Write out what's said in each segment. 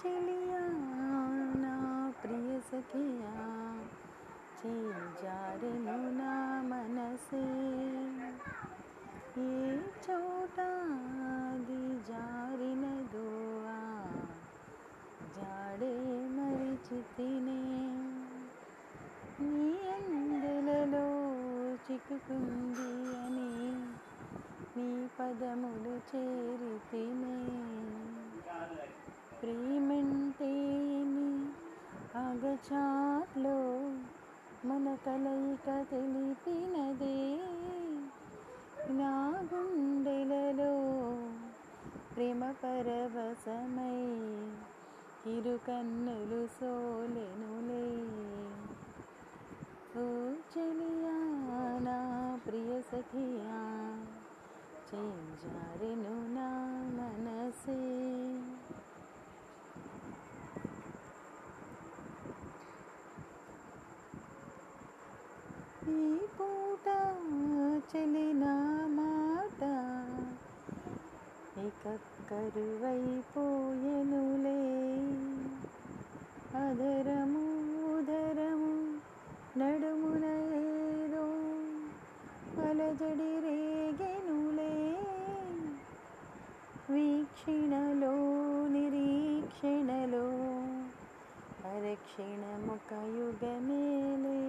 చెలియా నా ప్రియ సఖియా చేజారెను నా మనసే ఏ చోట అది జారినదో ఆ జాడే మరిచితినే నీ అందెలలో చిక్కుకుంది అని నీ పదములు చేరితినే ప్రేమంటే అగచాట్లో మన కలయిక తెలిపినదే. నా గుండెలలో ప్రేమ పరవశమై ఇరు కన్నులు సోలెనులే. ఓ చెలియా నా ప్రియ సఖియా చేజారెను నా మనసే. ఈ పూట చెలిన మాట ఇక కరువైపోయెనులే అదరము ఉదరము నడుమునేదో అలజడి రేగెనులే. వీక్షణలో నిరీక్షణలో అరక్షణముక యుగమేలే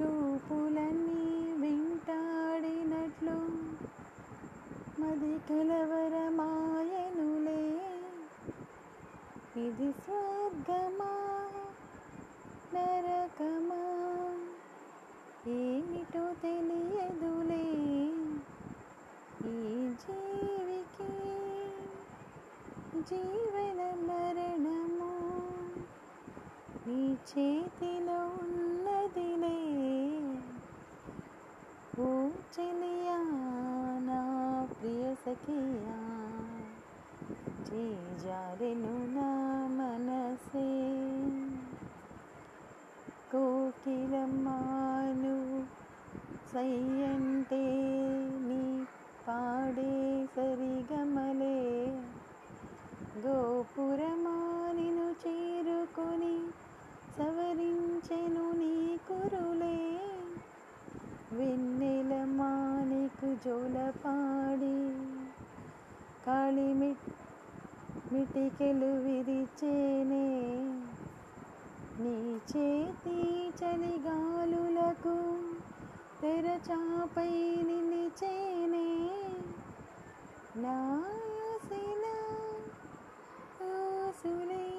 చూపులన్నీ వెంటాడినట్లు మది కలవరమాయనులే ఇది స్వర్గమా? నరకమా? ఏమిటో తెలియదులే. ఈ జీవికి జీవన మరణము నీ చేతిలో ఉన్నదిలే ఓ చెలియా నా ప్రియ సఖియా. చేజారెను నా మనసే. కోకిలమ్మాను సయ్యంటే నీ పాడే సరిగమలే. గోపురం కాళి మిటికెలు విరిచేనే. నీ చేతి చలిగాలులకు తెరచాపై నిలిచేనే. నాసిన ఆసులే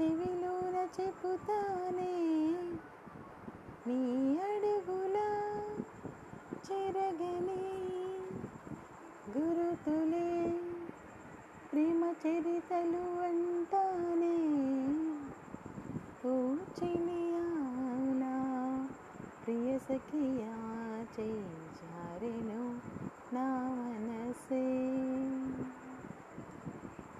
చెవిలోన చెప్పుతానే. నీ అడుగుల చెరగని. గురుతులే ప్రేమ చరితలు అంటానే. ఓ ప్రియ సఖియా చేజారెను నా మనసే.